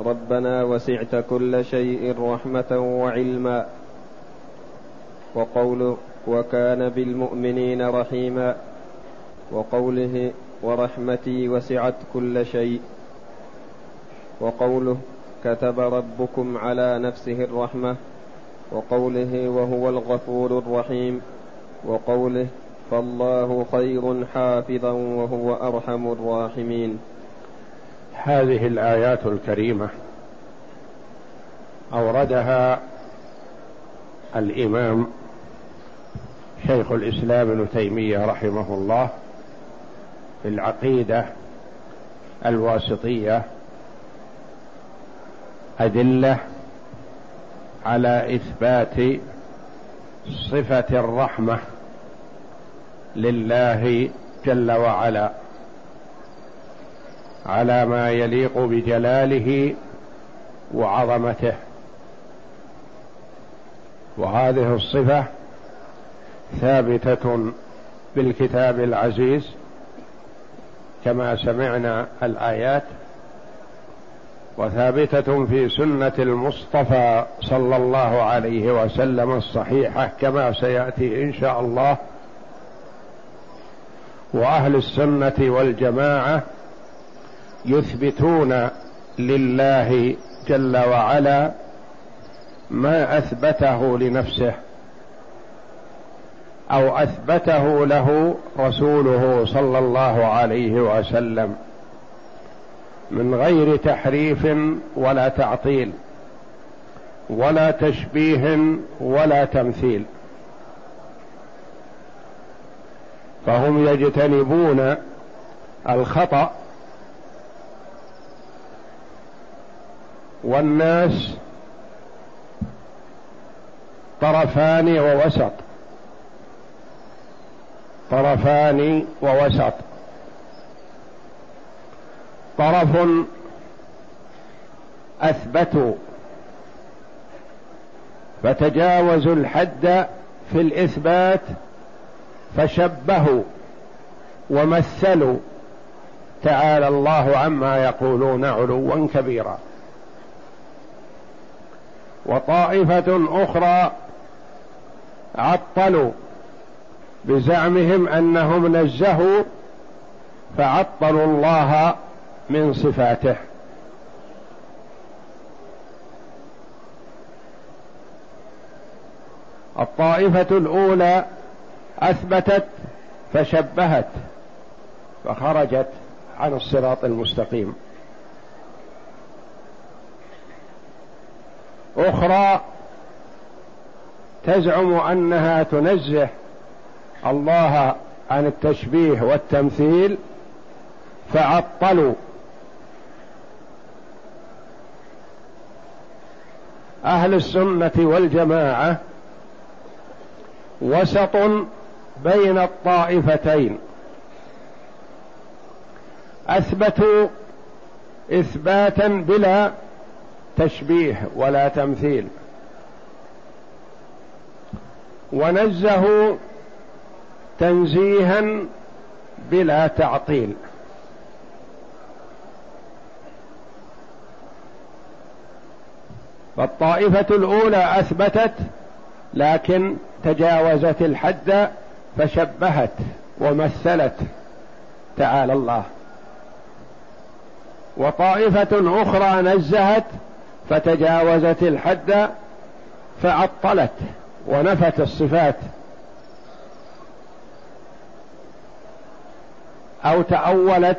ربنا وسعت كل شيء رحمة وعلما وقول وكان بالمؤمنين رحيما وقوله ورحمتي وسعت كل شيء وقوله كتب ربكم على نفسه الرحمة وقوله وهو الغفور الرحيم وقوله فالله خير حافظا وهو أرحم الراحمين هذه الآيات الكريمة أوردها الإمام شيخ الإسلام ابن تيمية رحمه الله في العقيدة الواسطية أدلة على إثبات صفة الرحمة لله جل وعلا. على ما يليق بجلاله وعظمته. وهذه الصفة ثابتة بالكتاب العزيز كما سمعنا الآيات وثابتة في سنة المصطفى صلى الله عليه وسلم الصحيحة كما سيأتي إن شاء الله. وأهل السنة والجماعة يثبتون لله جل وعلا ما أثبته لنفسه أو أثبته له رسوله صلى الله عليه وسلم من غير تحريف ولا تعطيل ولا تشبيه ولا تمثيل. فهم يجتنبون الخطأ والناس طرفان ووسط. طرفان ووسط. طرف اثبتوا فتجاوزوا الحد في الإثبات فشبهوا ومثلوا. تعالى الله عما يقولون علوا كبيرا. وطائفة أخرى عطلوا بزعمهم أنهم نزهوا فعطلوا الله من صفاته. الطائفة الأولى أثبتت فشبهت فخرجت عن الصراط المستقيم. أخرى تزعم أنها تنزه الله عن التشبيه والتمثيل فعطلوا. أهل السنة والجماعة وسط بين الطائفتين. أثبتوا إثباتا بلا تشبيه ولا تمثيل. ونزهوا تنزيها بلا تعطيل. فالطائفة الأولى أثبتت لكن تجاوزت الحد فشبهت ومثلت تعالى الله. وطائفة أخرى نزهت فتجاوزت الحد فعطلت ونفت الصفات أو تأولت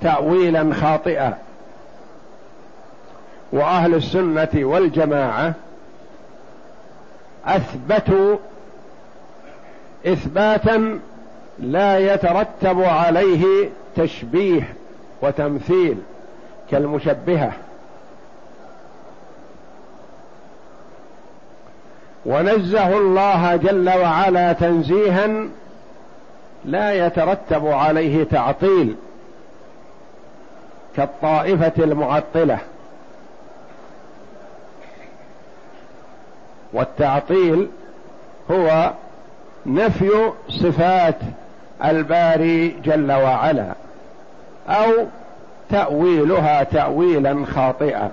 تاويلا خاطئا. وأهل السنة والجماعة أثبتوا اثباتا لا يترتب عليه تشبيه وتمثيل كالمشبهة. ونزه الله جل وعلا تنزيها لا يترتب عليه تعطيل كالطائفة المعطلة. والتعطيل هو نفي صفات الباري جل وعلا أو تأويلها تاويلا خاطئا.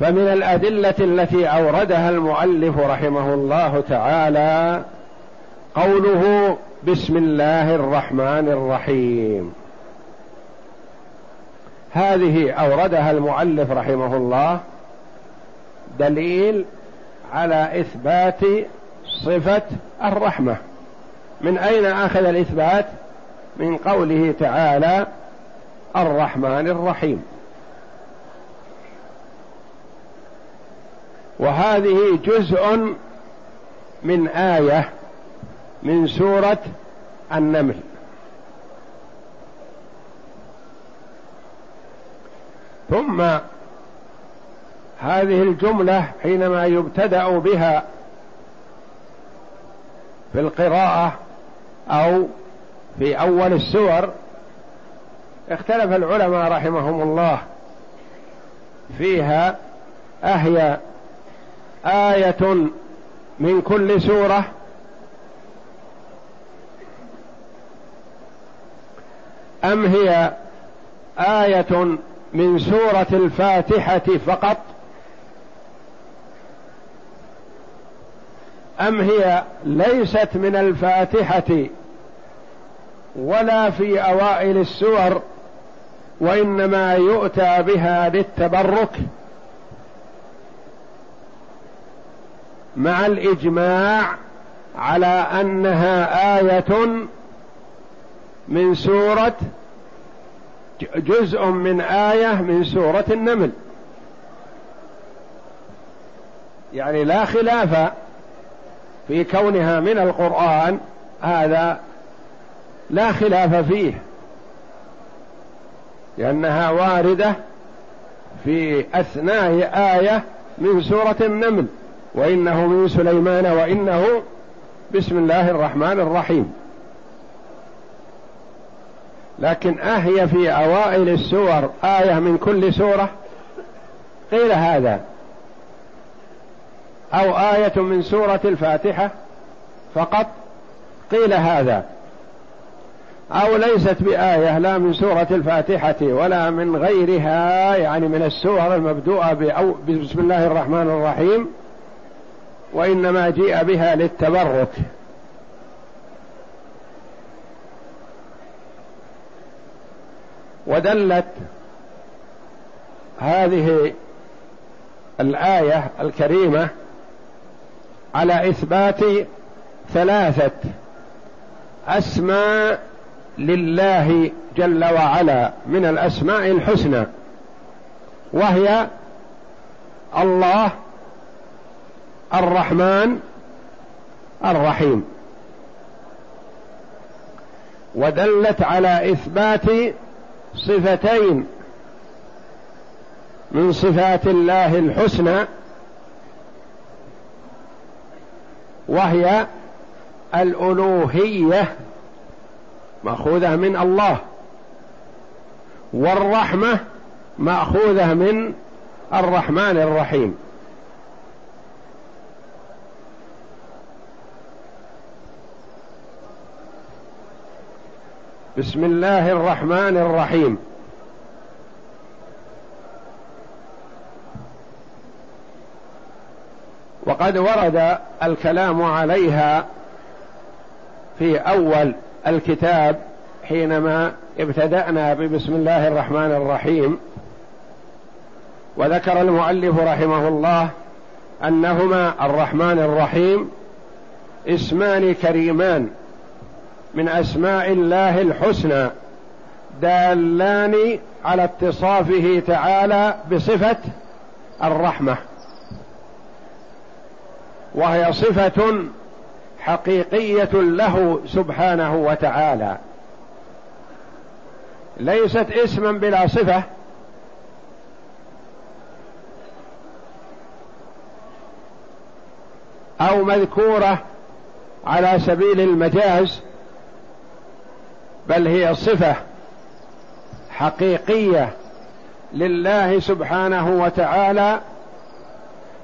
فمن الأدلة التي أوردها المؤلف رحمه الله تعالى قوله بسم الله الرحمن الرحيم. هذه أوردها المؤلف رحمه الله دليل على إثبات صفة الرحمة. من أين أخذ الإثبات؟ من قوله تعالى الرحمن الرحيم. وهذه جزء من آية من سورة النمل. ثم هذه الجملة حينما يبتدأ بها في القراءة أو في أول السور اختلف العلماء رحمهم الله فيها أهي آية من كل سورة. أم هي آية من سورة الفاتحة فقط؟ أم هي ليست من الفاتحة ولا في أوائل السور وإنما يؤتى بها للتبرك؟ مع الإجماع على أنها آية من سورة جزء من آية من سورة النمل. يعني لا خلاف في كونها من القرآن هذا لا خلاف فيه لأنها واردة في أثناء آية من سورة النمل. وإنه من سليمان وإنه بسم الله الرحمن الرحيم. لكن أهي في أوائل السور آية من كل سورة قيل هذا. أو آية من سورة الفاتحة فقط قيل هذا. أو ليست بآية لا من سورة الفاتحة ولا من غيرها يعني من السور المبدوءة بسم الله الرحمن الرحيم. وإنما جيء بها للتبرك. ودلت هذه الآية الكريمة على إثبات ثلاثة أسماء لله جل وعلا من الأسماء الحسنى وهي الله الرحمن الرحيم. ودلت على إثبات صفتين من صفات الله الحسنى وهي الألوهية مأخوذة من الله والرحمة مأخوذة من الرحمن الرحيم. بسم الله الرحمن الرحيم. وقد ورد الكلام عليها في أول الكتاب حينما ابتدأنا ببسم الله الرحمن الرحيم. وذكر المؤلف رحمه الله أنهما الرحمن الرحيم اسمان كريمان. من أسماء الله الحسنى دالان على اتصافه تعالى بصفة الرحمة. وهي صفة حقيقية له سبحانه وتعالى. ليست اسما بلا صفة. أو مذكورة على سبيل المجاز. بل هي صفة حقيقية لله سبحانه وتعالى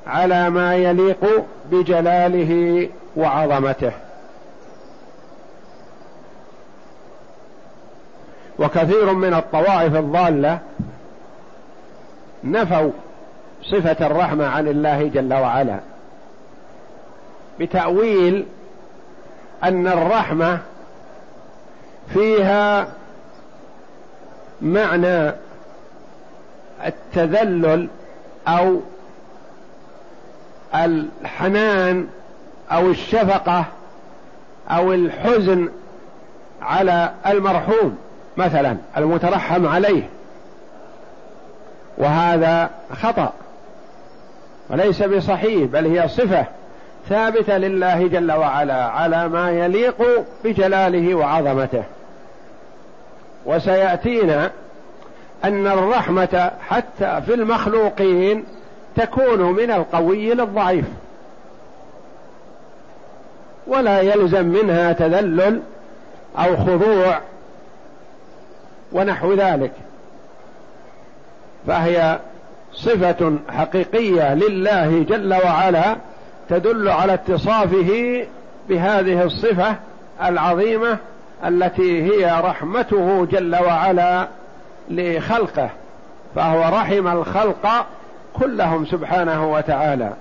على ما يليق بجلاله وعظمته. وكثير من الطوائف الضالة نفوا صفة الرحمة عن الله جل وعلا بتأويل أن الرحمة فيها معنى التذلل أو الحنان أو الشفقة أو الحزن على المرحوم مثلا المترحم عليه. وهذا خطأ وليس بصحيح بل هي صفة ثابتة لله جل وعلا على ما يليق بجلاله وعظمته. وسيأتينا أن الرحمة حتى في المخلوقين تكون من القوي للضعيف. ولا يلزم منها تذلل أو خضوع ونحو ذلك. فهي صفة حقيقية لله جل وعلا تدل على اتصافه بهذه الصفة العظيمة التي هي رحمته جل وعلا لخلقه فهو رحم الخلق كلهم سبحانه وتعالى.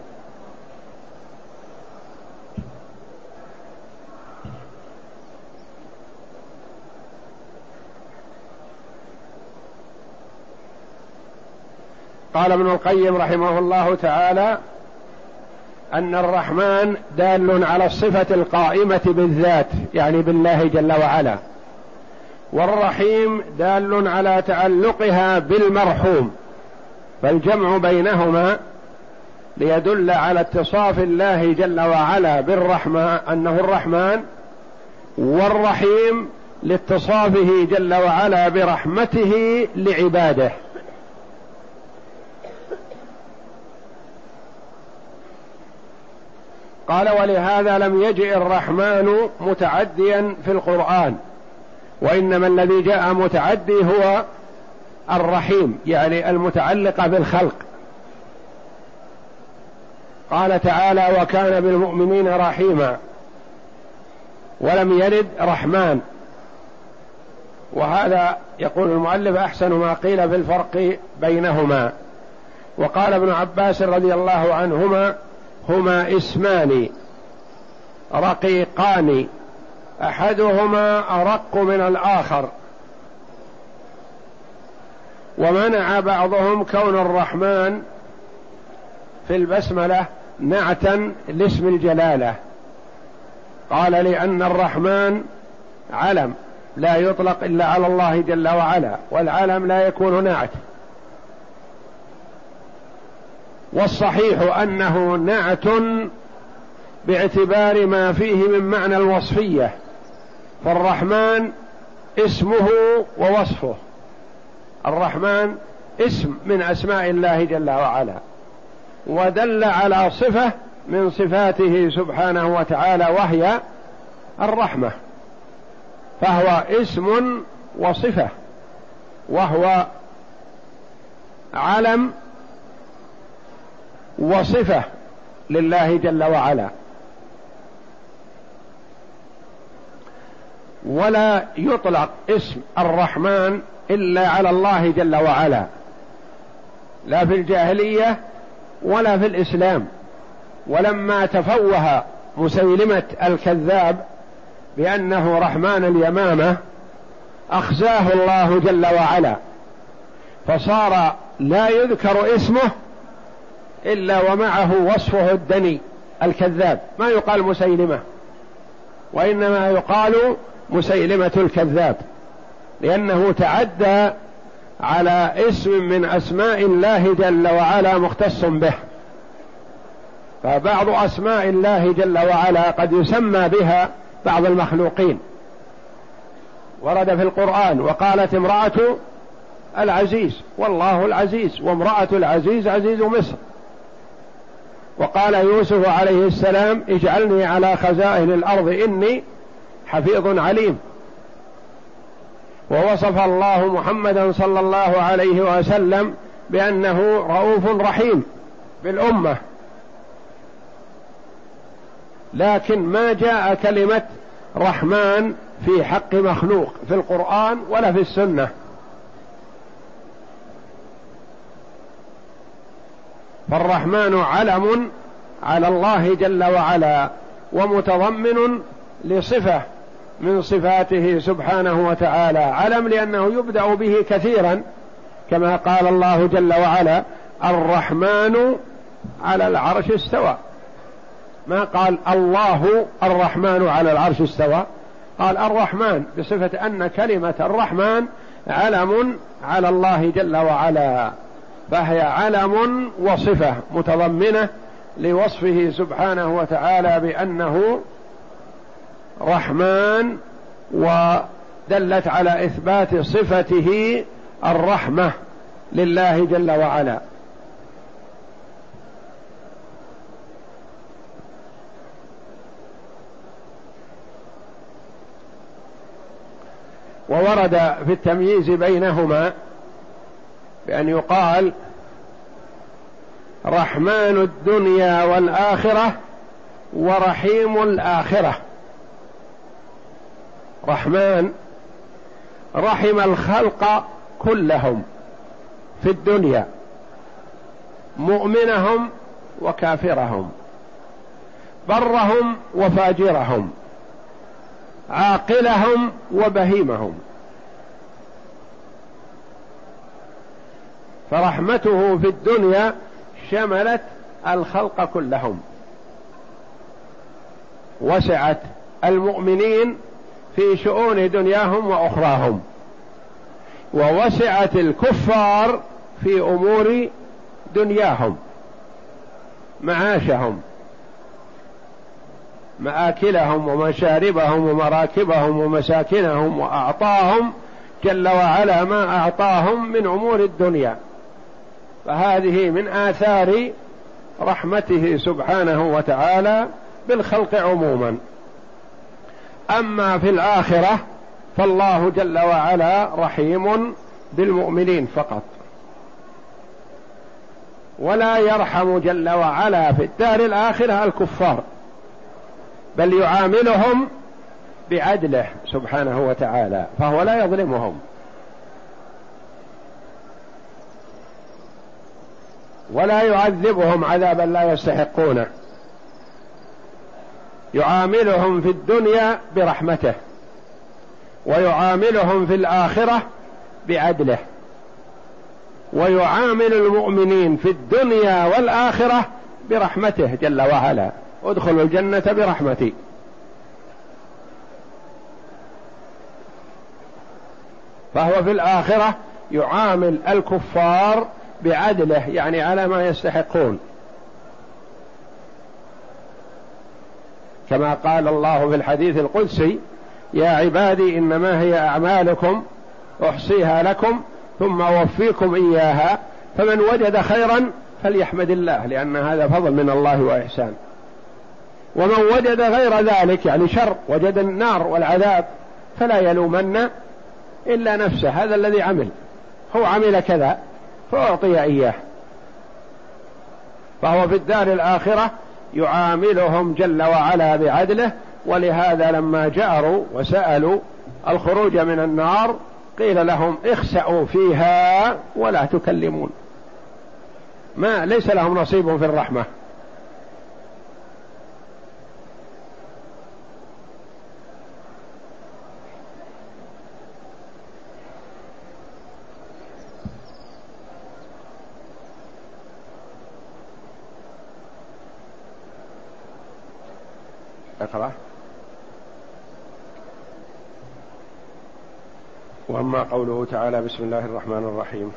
قال ابن القيم رحمه الله تعالى أن الرحمن دال على الصفة القائمة بالذات يعني بالله جل وعلا. والرحيم دال على تعلقها بالمرحوم. فالجمع بينهما ليدل على اتصاف الله جل وعلا بالرحمن أنه الرحمن والرحيم لاتصافه جل وعلا برحمته لعباده. قال ولهذا لم يجئ الرحمن متعديا في القرآن وإنما الذي جاء متعدي هو الرحيم يعني المتعلقة بالخلق. قال تعالى وكان بالمؤمنين رحيما ولم يرد رحمن. وهذا يقول المؤلف أحسن ما قيل في الفرق بينهما. وقال ابن عباس رضي الله عنهما هما اسمان رقيقان أحدهما أرق من الآخر. ومنع بعضهم كون الرحمن في البسملة نعتا لاسم الجلالة. قال لأن الرحمن علم لا يطلق إلا على الله جل وعلا والعلم لا يكون نعت. والصحيح أنه نعت باعتبار ما فيه من معنى الوصفية فالرحمن اسمه ووصفه. الرحمن اسم من أسماء الله جل وعلا ودل على صفة من صفاته سبحانه وتعالى وهي الرحمة فهو اسم وصفة وهو علم وصفة لله جل وعلا. ولا يطلق اسم الرحمن إلا على الله جل وعلا. لا في الجاهلية ولا في الإسلام. ولما تفوه مسيلمة الكذاب بأنه رحمن اليمامة أخزاه الله جل وعلا. فصار لا يذكر اسمه إلا ومعه وصفه الدني الكذاب. ما يقال مسيلمة وإنما يقال مسيلمة الكذاب لأنه تعدى على اسم من أسماء الله جل وعلا مختص به. فبعض أسماء الله جل وعلا قد يسمى بها بعض المخلوقين. ورد في القرآن وقالت امرأة العزيز والله العزيز وامرأة العزيز عزيز مصر. وقال يوسف عليه السلام اجعلني على خزائن الأرض إني حفيظ عليم. ووصف الله محمدا صلى الله عليه وسلم بأنه رؤوف رحيم بالأمة. لكن ما جاء كلمة رحمن في حق مخلوق في القرآن ولا في السنة. فالرحمن علم على الله جل وعلا ومتضمن لصفة من صفاته سبحانه وتعالى علم لأنه يبدأ به كثيرا كما قال الله جل وعلا الرحمن على العرش استوى. ما قال الله الرحمن على العرش استوى؟ قال الرحمن بصفة أن كلمة الرحمن علم على الله جل وعلا. فهي علم وصفة متضمنة لوصفه سبحانه وتعالى بأنه رحمن ودلت على إثبات صفته الرحمة لله جل وعلا. وورد في التمييز بينهما بأن يقال رحمن الدنيا والآخرة ورحيم الآخرة. رحمن رحم الخلق كلهم في الدنيا مؤمنهم وكافرهم برهم وفاجرهم عاقلهم وبهيمهم. فرحمته في الدنيا شملت الخلق كلهم. وسعت المؤمنين في شؤون دنياهم وأخراهم. ووسعت الكفار في أمور دنياهم معاشهم مآكلهم ومشاربهم ومراكبهم ومساكنهم وأعطاهم جل وعلا ما أعطاهم من أمور الدنيا. فهذه من آثار رحمته سبحانه وتعالى بالخلق عموما. أما في الآخرة فالله جل وعلا رحيم بالمؤمنين فقط. ولا يرحم جل وعلا في الدار الآخرة الكفار بل يعاملهم بعدله سبحانه وتعالى فهو لا يظلمهم. ولا يعذبهم عذابا لا يستحقونه يعاملهم في الدنيا برحمته ويعاملهم في الآخرة بعدله. ويعامل المؤمنين في الدنيا والآخرة برحمته جل وعلا. ادخلوا الجنة برحمتي. فهو في الآخرة يعامل الكفار بعدله يعني على ما يستحقون. كما قال الله في الحديث القدسي يا عبادي إنما هي أعمالكم أحصيها لكم ثم أوفيكم إياها فمن وجد خيرا فليحمد الله لأن هذا فضل من الله وإحسان. ومن وجد غير ذلك يعني شر وجد النار والعذاب فلا يلومن إلا نفسه هذا الذي عمل. هو عمل كذا. فأعطي إياه. فهو في الدار الآخرة يعاملهم جل وعلا بعدله ولهذا لما جاروا وسألوا الخروج من النار قيل لهم اخسأوا فيها ولا تكلمون. ما ليس لهم نصيب في الرحمة. اقرأ وأما قوله تعالى بسم الله الرحمن الرحيم.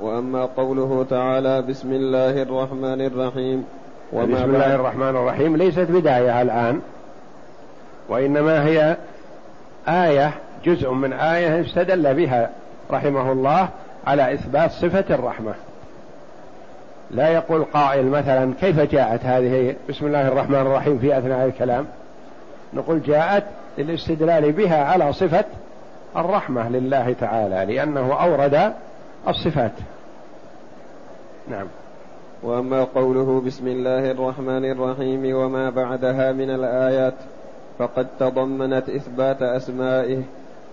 وأما قوله تعالى بسم الله الرحمن الرحيم بسم الله الرحمن الرحيم ليست بداية الآن وإنما هي آية جزء من آية استدل بها رحمه الله على إثبات صفة الرحمة. لا يقول قائل مثلا كيف جاءت هذه بسم الله الرحمن الرحيم في أثناء الكلام؟ نقول جاءت للاستدلال بها على صفة الرحمة لله تعالى لأنه أورد الصفات. نعم. وأما قوله بسم الله الرحمن الرحيم وما بعدها من الآيات فقد تضمنت إثبات أسمائه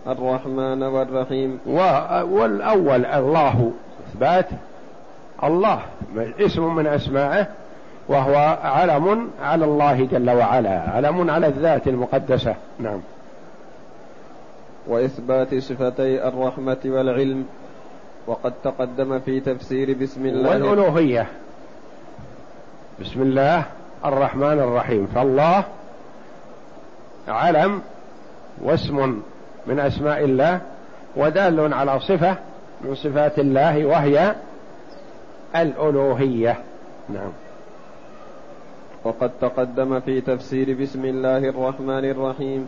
الرحمن والرحيم. والأول الله إثبات الله اسم من أسمائه وهو علم على الله جل وعلا علم على الذات المقدسة. نعم. وإثبات صفتي الرحمة والعلم وقد تقدم في تفسير بسم الله. والألوهية. بسم الله الرحمن الرحيم. فالله علم واسم من أسماء الله ودال على صفة من صفات الله وهي الألوهية. نعم. وقد تقدم في تفسير بسم الله الرحمن الرحيم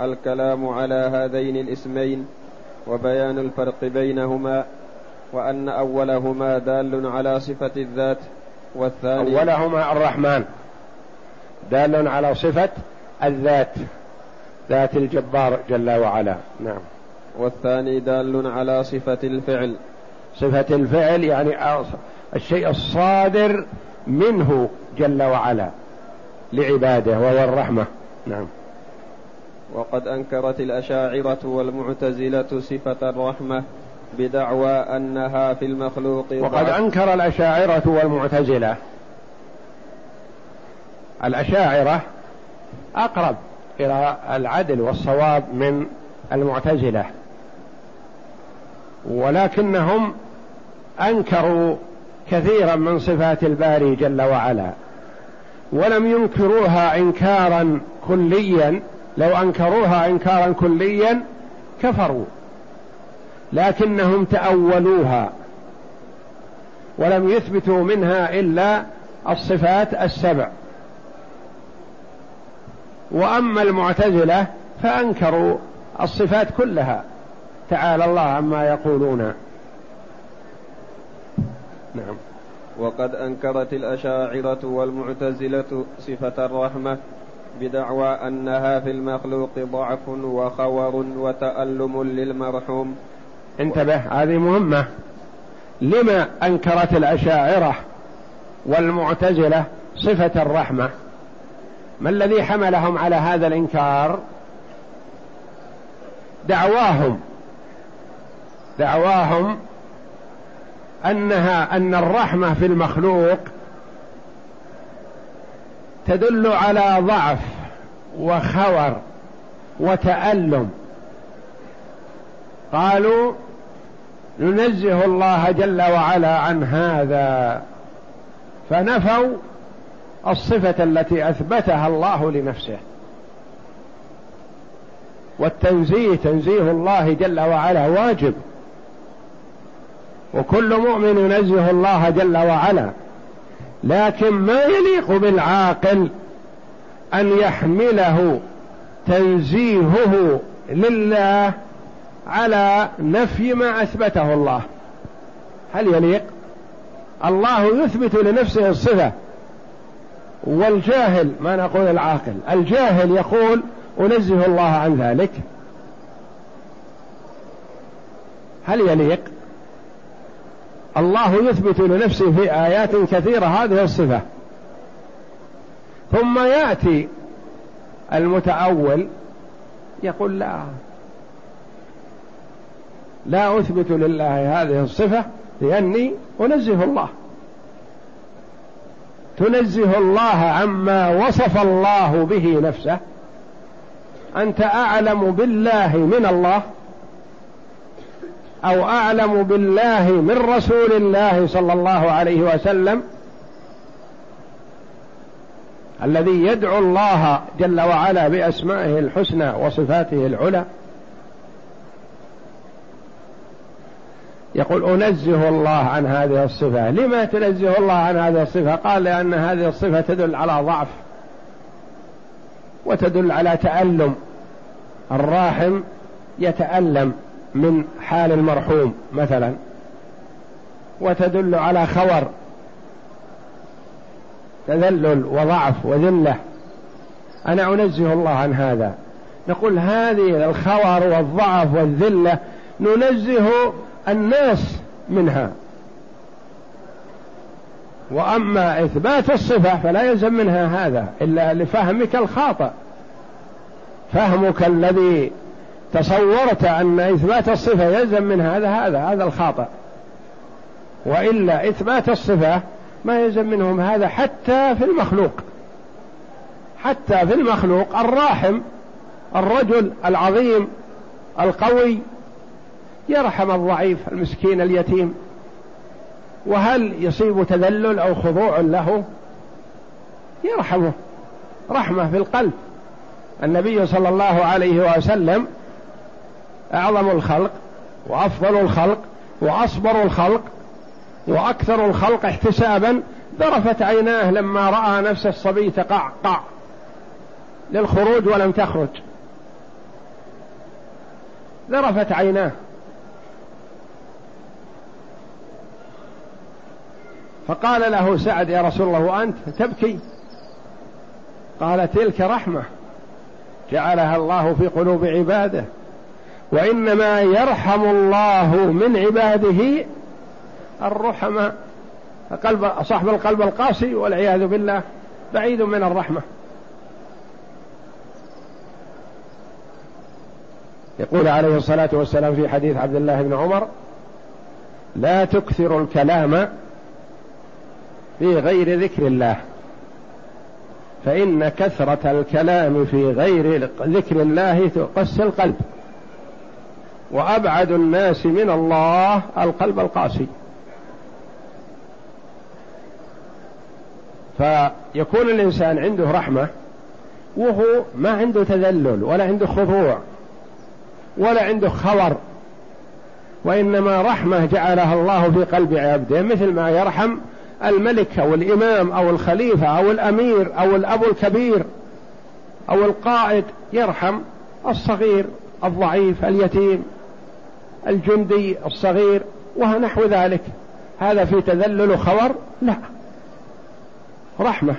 الكلام على هذين الاسمين وبيان الفرق بينهما وأن أولهما دال على صفة الذات والثاني أولهما الرحمن. دال على صفة الذات ذات الجبار جل وعلا. نعم. والثاني دال على صفة الفعل. صفة الفعل يعني الشيء الصادر منه جل وعلا لعباده وهو الرحمة. نعم. وقد أنكرت الأشاعرة والمعتزلة صفة الرحمة بدعوى أنها في المخلوق وقد أنكر الأشاعرة والمعتزلة. الأشاعرة أقرب إلى العدل والصواب من المعتزلة. ولكنهم أنكروا كثيرا من صفات الباري جل وعلا ولم ينكروها إنكارا كليا لو أنكروها إنكارا كليا كفروا لكنهم تأولوها ولم يثبتوا منها إلا الصفات السبع. وأما المعتزلة فأنكروا الصفات كلها تعالى الله عما يقولون. نعم. وقد أنكرت الأشاعرة والمعتزلة صفة الرحمة بدعوى أنها في المخلوق ضعف وخور وتألم للمرحوم. انتبه هذه مهمة. لما أنكرت الأشاعرة والمعتزلة صفة الرحمة؟ ما الذي حملهم على هذا الإنكار؟ دعواهم. دعواهم أنها أن الرحمة في المخلوق تدل على ضعف وخور وتألم. قالوا ننزه الله جل وعلا عن هذا. فنفوا الصفة التي أثبتها الله لنفسه. والتنزيه تنزيه الله جل وعلا واجب. وكل مؤمن ينزه الله جل وعلا. لكن ما يليق بالعاقل أن يحمله تنزيهه لله على نفي ما أثبته الله. هل يليق؟ الله يثبت لنفسه الصفة. والجاهل ما نقول العاقل الجاهل يقول أنزه الله عن ذلك. هل يليق؟ الله يثبت لنفسه في آيات كثيرة هذه الصفة. ثم يأتي المتأول يقول لا. لا أثبت لله هذه الصفة لأني أنزه الله. تنزه الله عما وصف الله به نفسه. أنت أعلم بالله من الله. أو أعلم بالله من رسول الله صلى الله عليه وسلم الذي يدعو الله جل وعلا بأسمائه الحسنى وصفاته العلى. يقول أنزه الله عن هذه الصفة. لما تنزه الله عن هذه الصفة؟ قال لأن هذه الصفة تدل على ضعف وتدل على تألم. الراحم يتألم. من حال المرحوم مثلا وتدل على خور تذلل وضعف وذلة. أنا أنزه الله عن هذا. نقول هذه الخور والضعف والذلة ننزه الناس منها. وأما إثبات الصفة فلا يلزم منها هذا إلا لفهمك الخاطئ. فهمك الذي تصورت أن إثبات الصفة يلزم من هذا هذا هذا الخاطئ. وإلا إثبات الصفة ما يلزم منهم هذا حتى في المخلوق. حتى في المخلوق الراحم الرجل العظيم القوي يرحم الضعيف المسكين اليتيم. وهل يصيب تذلل أو خضوع له؟ يرحمه. رحمة في القلب. النبي صلى الله عليه وسلم أعظم الخلق وأفضل الخلق وأصبر الخلق وأكثر الخلق احتسابا ذرفت عيناه لما رأى نفس الصبي تقعقع للخروج ولم تخرج. ذرفت عيناه. فقال له سعد يا رسول الله وأنت تبكي؟ قال تلك رحمة جعلها الله في قلوب عباده. وإنما يرحم الله من عباده الرحماء قلب صاحب القلب القاسي والعياذ بالله بعيد من الرحمة. يقول عليه الصلاة والسلام في حديث عبد الله بن عمر لا تكثر الكلام في غير ذكر الله فإن كثرة الكلام في غير ذكر الله تقسي القلب. وأبعد الناس من الله القلب القاسي. فيكون الإنسان عنده رحمة وهو ما عنده تذلل ولا عنده خضوع ولا عنده خور وإنما رحمة جعلها الله في قلب عبده مثل ما يرحم الملك أو الإمام أو الخليفة أو الأمير أو الأب الكبير أو القائد يرحم الصغير. الضعيف اليتيم الجندي الصغير ونحو ذلك. هذا في تذلل خور لا. رحمة.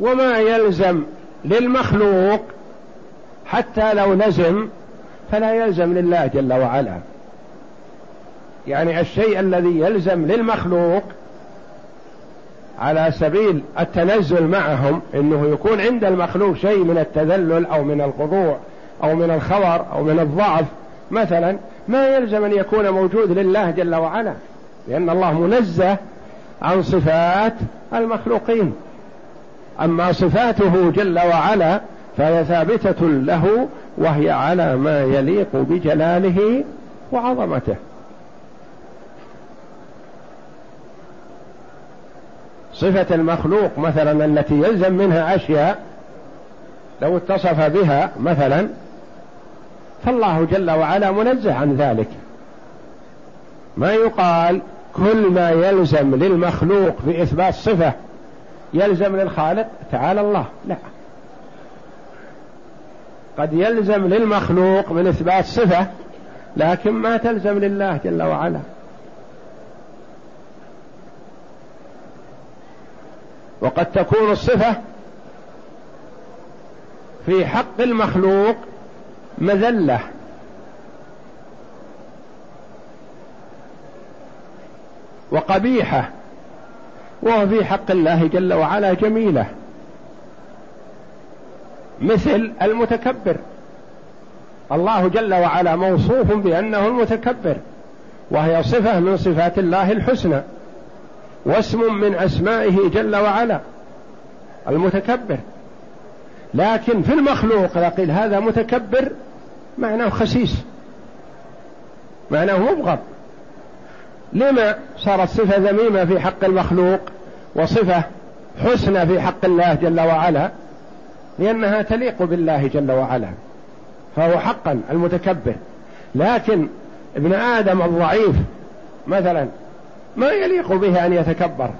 وما يلزم للمخلوق حتى لو لزم فلا يلزم لله جل وعلا. يعني الشيء الذي يلزم للمخلوق على سبيل التنزل معهم إنه يكون عند المخلوق شيء من التذلل أو من الخضوع أو من الخور أو من الضعف. مثلا ما يلزم أن يكون موجود لله جل وعلا لأن الله منزه عن صفات المخلوقين. أما صفاته جل وعلا فهي ثابتة له وهي على ما يليق بجلاله وعظمته. صفة المخلوق مثلا التي يلزم منها أشياء لو اتصف بها مثلا فالله جل وعلا منزه عن ذلك. ما يقال كل ما يلزم للمخلوق في إثبات صفة يلزم للخالق؟ تعالى الله. لا. قد يلزم للمخلوق من إثبات صفة لكن ما تلزم لله جل وعلا. وقد تكون الصفة في حق المخلوق مذلة. وقبيحة وهو في حق الله جل وعلا جميلة. مثل المتكبر. الله جل وعلا موصوف بأنه المتكبر وهي صفة من صفات الله الحسنى. واسم من أسمائه جل وعلا المتكبر. لكن في المخلوق إذا قيل هذا متكبر معناه خسيس معناه مبغض. لما صارت صفة ذميمة في حق المخلوق وصفة حسنى في حق الله جل وعلا؟ لأنها تليق بالله جل وعلا فهو حقا المتكبر. لكن ابن آدم الضعيف مثلا ما يليق به أن يتكبر.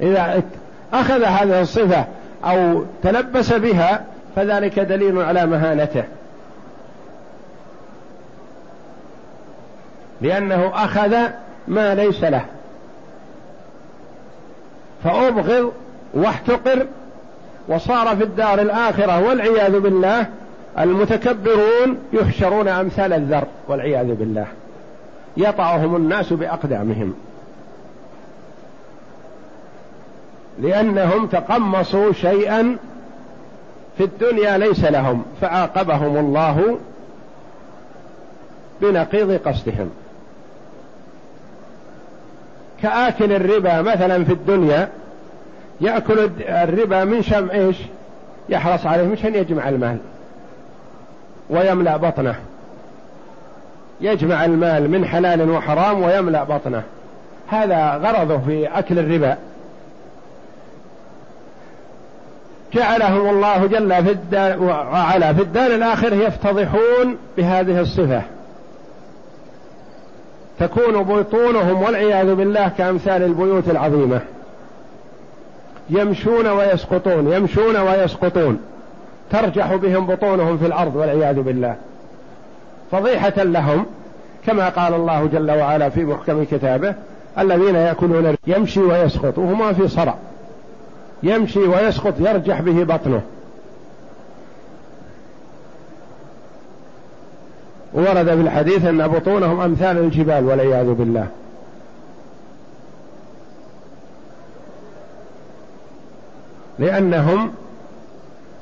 إذا أخذ هذه الصفة أو تلبس بها فذلك دليل على مهانته. لأنه أخذ ما ليس له. فأبغض واحتقر وصار في الدار الآخرة والعياذ بالله المتكبرون يحشرون أمثال الذر والعياذ بالله. يطعهم الناس بأقدامهم. لأنهم تقمصوا شيئا في الدنيا ليس لهم فعاقبهم الله بنقيض قصدهم. كآكل الربا مثلا في الدنيا يأكل الربا من شم إيش؟ يحرص عليه مشان يجمع المال ويملأ بطنه. يجمع المال من حلال وحرام ويملأ بطنه. هذا غرضه في أكل الربا. جعلهم الله جل في الدار وعلا في الدار الآخر يفتضحون بهذه الصفة. تكون بطونهم والعياذ بالله كأمثال البيوت العظيمة. يمشون ويسقطون يمشون ويسقطون. ترجح بهم بطونهم في الأرض والعياذ بالله. فضيحة لهم كما قال الله جل وعلا في محكم كتابه الذين يأكلون يمشي ويسقط وهما في صرع. يمشي ويسقط يرجح به بطنه. ورد في الحديث أن بطونهم أمثال الجبال والعياذ بالله. لأنهم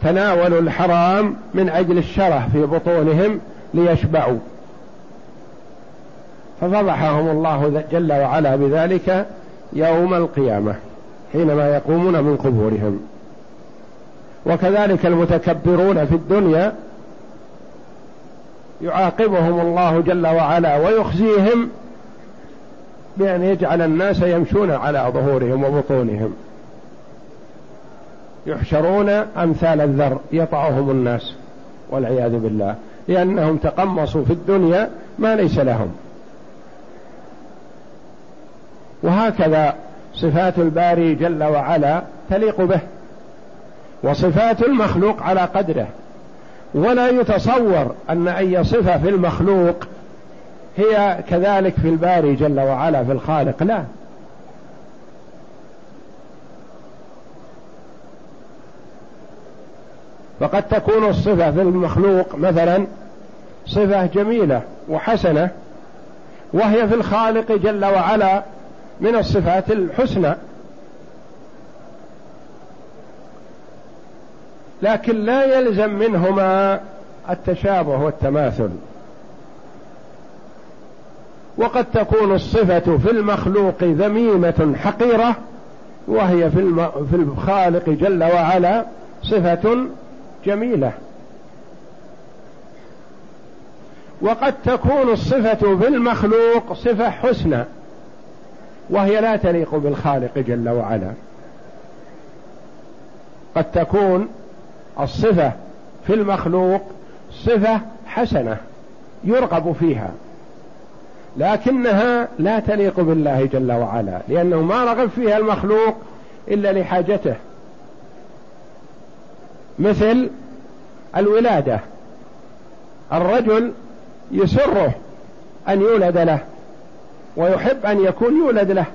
تناولوا الحرام من أجل الشره في بطونهم ليشبعوا. ففضحهم الله جل وعلا بذلك يوم القيامة حينما يقومون من قبورهم. وكذلك المتكبرون في الدنيا يعاقبهم الله جل وعلا ويخزيهم بأن يجعل الناس يمشون على ظهورهم وبطونهم. يحشرون أمثال الذر يطعهم الناس والعياذ بالله. لأنهم تقمصوا في الدنيا ما ليس لهم. وهكذا صفات الباري جل وعلا تليق به وصفات المخلوق على قدره. ولا يتصور أن أي صفة في المخلوق هي كذلك في الباري جل وعلا في الخالق لا. فقد تكون الصفة في المخلوق مثلا صفة جميلة وحسنة وهي في الخالق جل وعلا من الصفات الحسنى لكن لا يلزم منهما التشابه والتماثل وقد تكون الصفة في المخلوق ذميمة حقيرة وهي. في الخالق جل وعلا صفة جميلة. وقد تكون الصفة في المخلوق صفة حسنى وهي لا تليق بالخالق جل وعلا. قد تكون الصفة في المخلوق صفة حسنة يرغب فيها لكنها لا تليق بالله جل وعلا لأنه ما رغب فيها المخلوق إلا لحاجته. مثل الولادة. الرجل يسره أن يولد له ويحب أن يكون يولد له.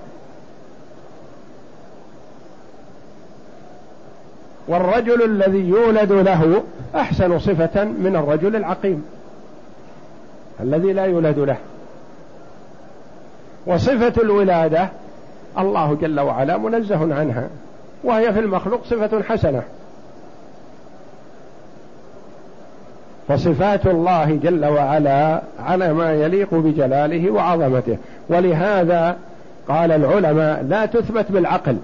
والرجل الذي يولد له أحسن صفة من الرجل العقيم الذي لا يولد له. وصفة الولادة الله جل وعلا منزه عنها وهي في المخلوق صفة حسنة. فصفات الله جل وعلا على ما يليق بجلاله وعظمته. ولهذا قال العلماء لا تثبت بالعقل.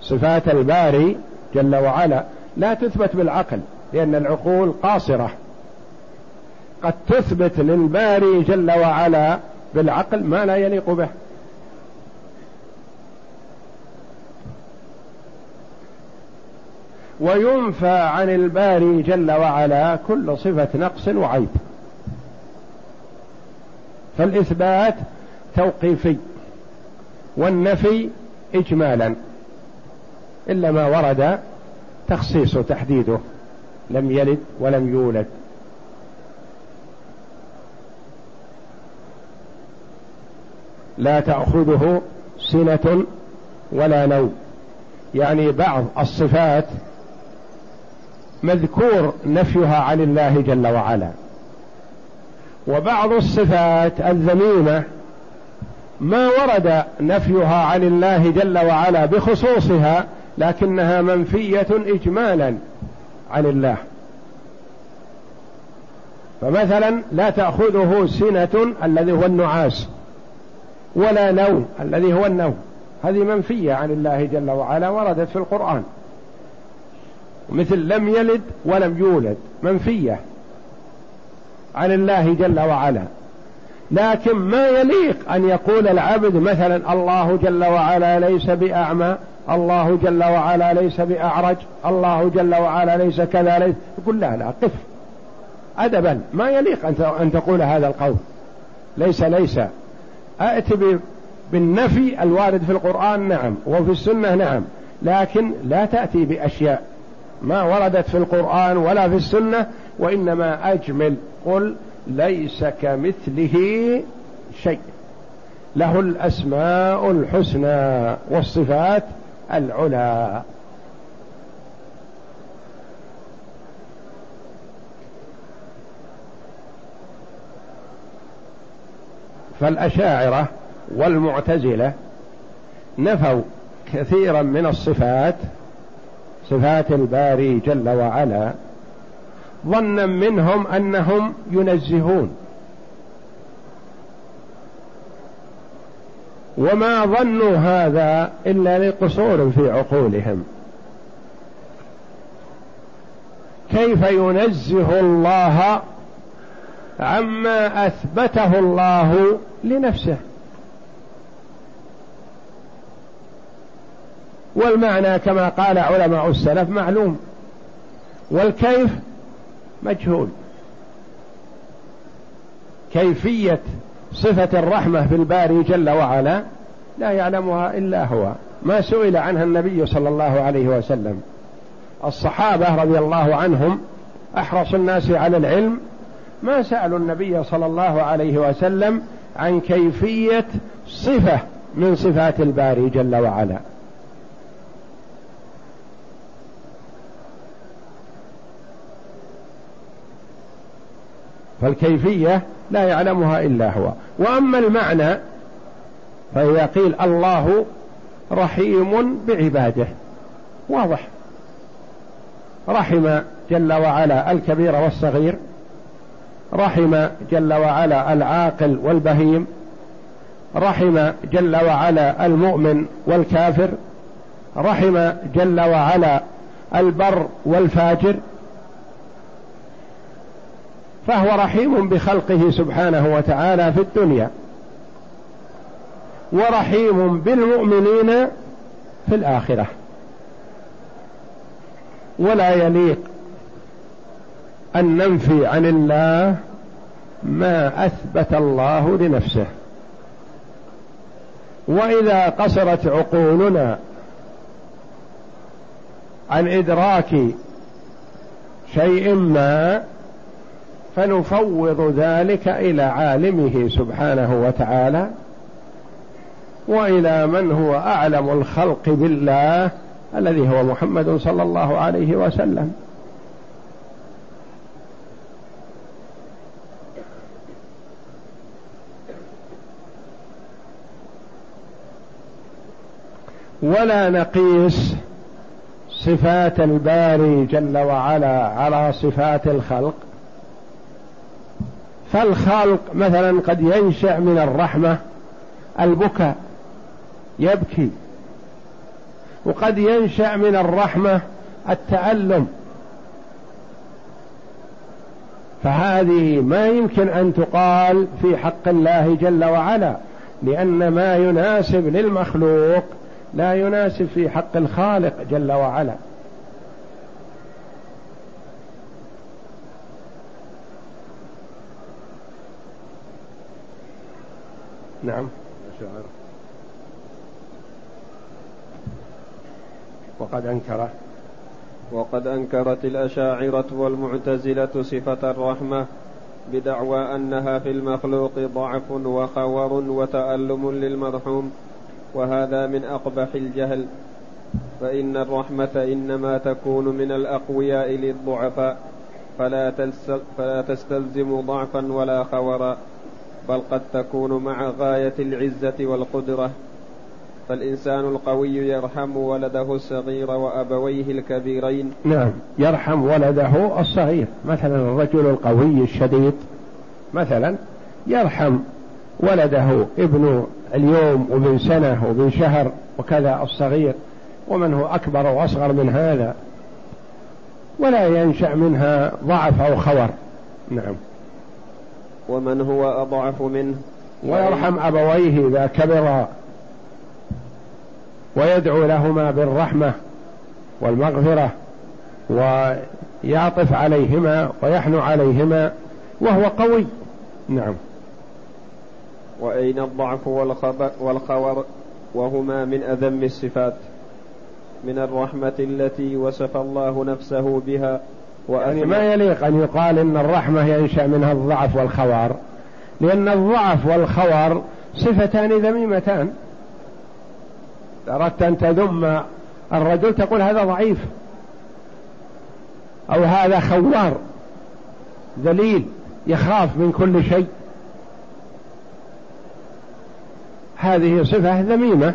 صفات الباري جل وعلا لا تثبت بالعقل لأن العقول قاصرة. قد تثبت للباري جل وعلا بالعقل ما لا يليق به. وينفى عن الباري جل وعلا كل صفة نقص وعيب. فالإثبات توقيفي والنفي إجمالا إلا ما ورد تخصيص تحديده لم يلد ولم يولد. لا تأخذه سنة ولا نوم. يعني بعض الصفات مذكور نفيها عن الله جل وعلا. وبعض الصفات الذميمة ما ورد نفيها عن الله جل وعلا بخصوصها لكنها منفية اجمالا عن الله. فمثلا لا تأخذه سنة الذي هو النعاس ولا نوم الذي هو النوم. هذه منفية عن الله جل وعلا وردت في القرآن. مثل لم يلد ولم يولد منفية عن الله جل وعلا. لكن ما يليق أن يقول العبد مثلا الله جل وعلا ليس بأعمى الله جل وعلا ليس بأعرج الله جل وعلا ليس كذا ليس يقول لا لا قف. ادبا. ما يليق أن تقول هذا القول. ليس ليس. ائت بالنفي الوارد في القرآن نعم وفي السنة نعم. لكن لا تأتي بأشياء. ما وردت في القرآن ولا في السنة وإنما أجمل. قل ليس كمثله شيء. له الأسماء الحسنى والصفات العلى. فالأشاعرة والمعتزلة نفوا كثيرا من الصفات صفات الباري جل وعلا ظنا منهم أنهم ينزهون. وما ظنوا هذا إلا لقصور في عقولهم. كيف ينزه الله عما أثبته الله لنفسه؟ والمعنى كما قال علماء السلف معلوم. والكيف مجهول. كيفية صفة الرحمة في الباري جل وعلا لا يعلمها إلا هو. ما سئل عنها النبي صلى الله عليه وسلم. الصحابة رضي الله عنهم أحرص الناس على العلم. ما سألوا النبي صلى الله عليه وسلم عن كيفية صفة من صفات الباري جل وعلا. فالكيفية لا يعلمها إلا هو. وأما المعنى فإذا قيل الله رحيم بعباده واضح. رحم جل وعلا الكبير والصغير رحم جل وعلا العاقل والبهيم رحم جل وعلا المؤمن والكافر رحم جل وعلا البر والفاجر. فهو رحيم بخلقه سبحانه وتعالى في الدنيا ورحيم بالمؤمنين في الآخرة ولا يليق أن ننفي عن الله ما أثبت الله لنفسه. وإذا قصرت عقولنا عن إدراك شيء ما فنفوض ذلك إلى عالمه سبحانه وتعالى وإلى من هو أعلم الخلق بالله الذي هو محمد صلى الله عليه وسلم. ولا نقيس صفات الباري جل وعلا على صفات الخلق. فالخلق مثلا قد ينشأ من الرحمة البكاء يبكي. وقد ينشأ من الرحمة التألم. فهذه ما يمكن أن تقال في حق الله جل وعلا لأن ما يناسب للمخلوق لا يناسب في حق الخالق جل وعلا. نعم. وقد أنكره وقد أنكرت الأشاعرة والمعتزلة صفة الرحمة بدعوى أنها في المخلوق ضعف وخور وتألم للمرحوم وهذا من أقبح الجهل. فإن الرحمة إنما تكون من الأقوياء للضعفاء فلا, فلا تستلزم ضعفا ولا خورا. بل قد تكون مع غاية العزة والقدرة. فالإنسان القوي يرحم ولده الصغير وأبويه الكبيرين. نعم يرحم ولده الصغير. مثلا الرجل القوي الشديد مثلا يرحم ولده ابن اليوم وابن سنة وابن شهر وكذا الصغير ومن هو أكبر وأصغر من هذا. ولا ينشأ منها ضعف أو خور. نعم. ومن هو أضعف منه؟ ويرحم أبويه إذا كبرا ويدعو لهما بالرحمة والمغفرة ويعطف عليهما ويحنو عليهما وهو قوي. نعم. وأين الضعف والخور وهما من أذم الصفات؟ من الرحمة التي وصف الله نفسه بها يعني ما يليق أن يقال إن الرحمة ينشأ منها الضعف والخوار لأن الضعف والخور صفتان ذميمتان. أردت أن تذم الرجل تقول هذا ضعيف أو هذا خوار ذليل يخاف من كل شيء. هذه صفة ذميمة.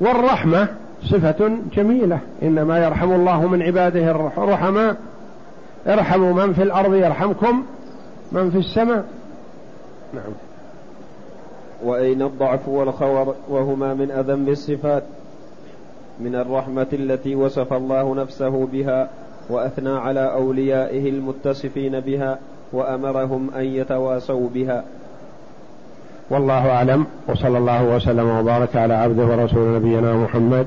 والرحمة صفة جميلة. إنما يرحم الله من عباده الرحماء. ارحموا من في الأرض يرحمكم من في السماء. نعم. وأين الضعف والخور وهما من أذم الصفات من الرحمة التي وصف الله نفسه بها وأثنى على أوليائه المتصفين بها وأمرهم أن يتواسوا بها. والله أعلم. وصلى الله وسلم وبارك على عبده ورسول نبينا محمد